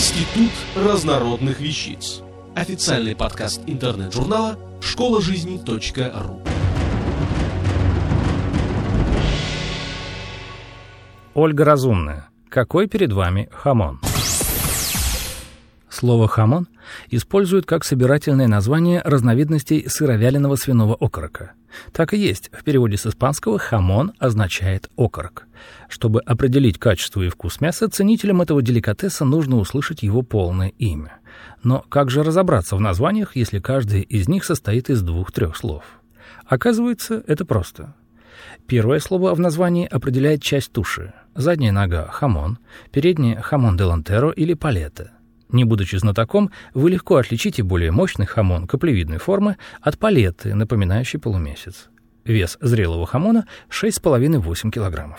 Институт разнородных вещиц. Официальный подкаст интернет-журнала школа жизни .ру. Ольга Разумная. Какой перед вами хамон? Слово «хамон» используют как собирательное название разновидностей сыровяленого свиного окорока. Так и есть. В переводе с испанского «хамон» означает «окорок». Чтобы определить качество и вкус мяса, ценителям этого деликатеса нужно услышать его полное имя. Но как же разобраться в названиях, если каждый из них состоит из двух-трех слов? Оказывается, это просто. Первое слово в названии определяет часть туши. Задняя нога – хамон, передняя – jamón delantero или палета – не будучи знатоком, вы легко отличите более мощный хамон каплевидной формы от палеты, напоминающей полумесяц. Вес зрелого хамона 6,5-8 кг.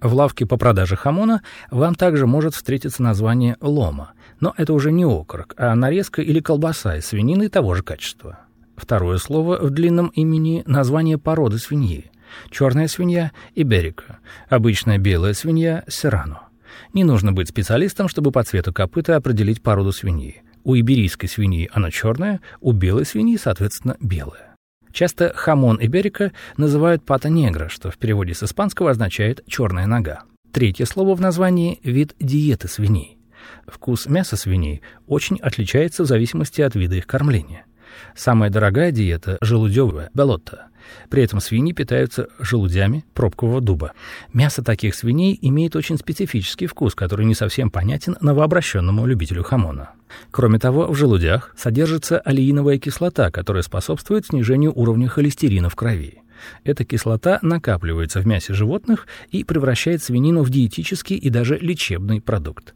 В лавке по продаже хамона вам также может встретиться название лома, но это уже не окорок, а нарезка или колбаса из свинины того же качества. Второе слово в длинном имени – название породы свиньи. Черная свинья – иберика, обычная белая свинья – серрано. Не нужно быть специалистом, чтобы по цвету копыта определить породу свиньи. У иберийской свиньи она черная, у белой свиньи, соответственно, белая. Часто хамон иберика называют пата негра, что в переводе с испанского означает «черная нога». Третье слово в названии – вид диеты свиней. Вкус мяса свиней очень отличается в зависимости от вида их кормления. Самая дорогая диета – желудевая, белотта – при этом свиньи питаются желудями пробкового дуба. Мясо таких свиней имеет очень специфический вкус, который не совсем понятен новообращенному любителю хамона. Кроме того, в желудях содержится алииновая кислота, которая способствует снижению уровня холестерина в крови. Эта кислота накапливается в мясе животных и превращает свинину в диетический и даже лечебный продукт.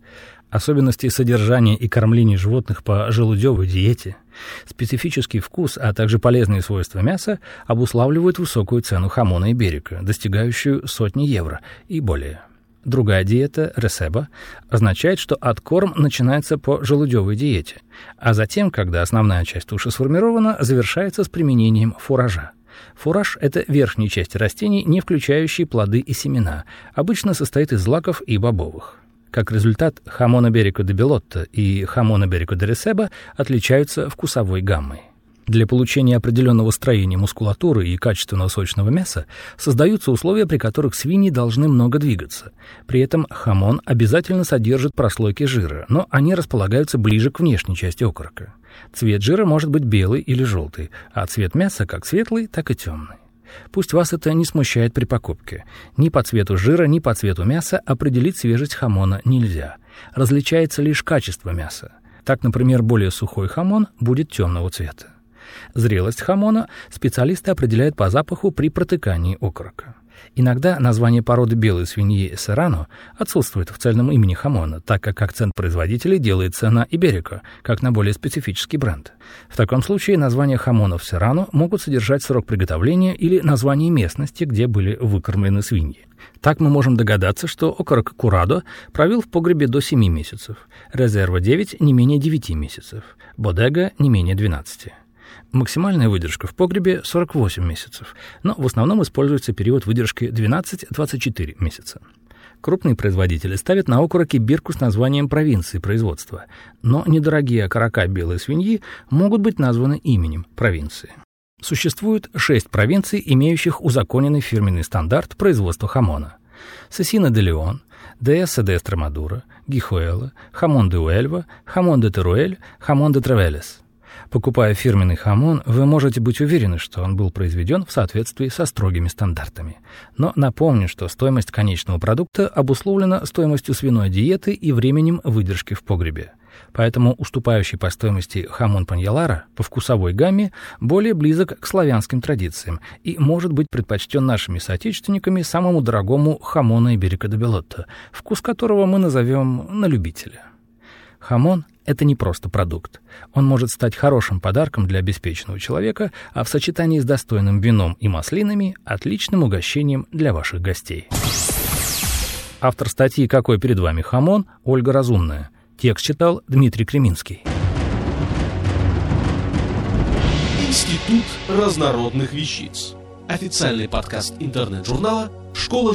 Особенности содержания и кормления животных по желудевой диете, специфический вкус, а также полезные свойства мяса обуславливают высокую цену хамона и берега, достигающую сотни евро и более. Другая диета, ресеба, означает, что откорм начинается по желудевой диете, а затем, когда основная часть туши сформирована, завершается с применением фуража. Фураж – это верхняя часть растений, не включающие плоды и семена, обычно состоит из злаков и бобовых. Как результат, хамона берико де белотто и хамона берико де ресеба отличаются вкусовой гаммой. Для получения определенного строения мускулатуры и качественного сочного мяса создаются условия, при которых свиньи должны много двигаться. При этом хамон обязательно содержит прослойки жира, но они располагаются ближе к внешней части окорока. Цвет жира может быть белый или желтый, а цвет мяса как светлый, так и темный. Пусть вас это не смущает при покупке. Ни по цвету жира, ни по цвету мяса определить свежесть хамона нельзя. Различается лишь качество мяса. Так, например, более сухой хамон будет темного цвета. Зрелость хамона специалисты определяют по запаху при протыкании окорока. Иногда название породы белой свиньи Серрано отсутствует в цельном имени хамона, так как акцент производителей делается на Иберико, как на более специфический бренд. В таком случае названия хамонов Серрано могут содержать срок приготовления или название местности, где были выкормлены свиньи. Так мы можем догадаться, что окорок Курадо провел в погребе до 7 месяцев, резерва 9 не менее 9 месяцев, бодега не менее 12. Максимальная выдержка в погребе 48 месяцев, но в основном используется период выдержки 12-24 месяца. Крупные производители ставят на окороке бирку с названием провинции производства, но недорогие окорока белой свиньи могут быть названы именем провинции. Существует шесть провинций, имеющих узаконенный фирменный стандарт производства хамона. Cecina de León, Dehesa de Extremadura, Guijuelo, Jamón de Huelva, Jamón de Teruel, Jamón de Trevélez – Покупая фирменный хамон, вы можете быть уверены, что он был произведен в соответствии со строгими стандартами. Но напомню, что стоимость конечного продукта обусловлена стоимостью свиной диеты и временем выдержки в погребе. Поэтому уступающий по стоимости хамон паньялара по вкусовой гамме более близок к славянским традициям и может быть предпочтен нашими соотечественниками самому дорогому хамона Ibérico de Bellota, вкус которого мы назовем на любителя. Хамон — это не просто продукт. Он может стать хорошим подарком для обеспеченного человека, а в сочетании с достойным вином и маслинами — отличным угощением для ваших гостей. Автор статьи «Какой перед вами хамон» Ольга Разумная. Текст читал Дмитрий Креминский. Институт разнородных вещиц. Официальный подкаст интернет-журнала школа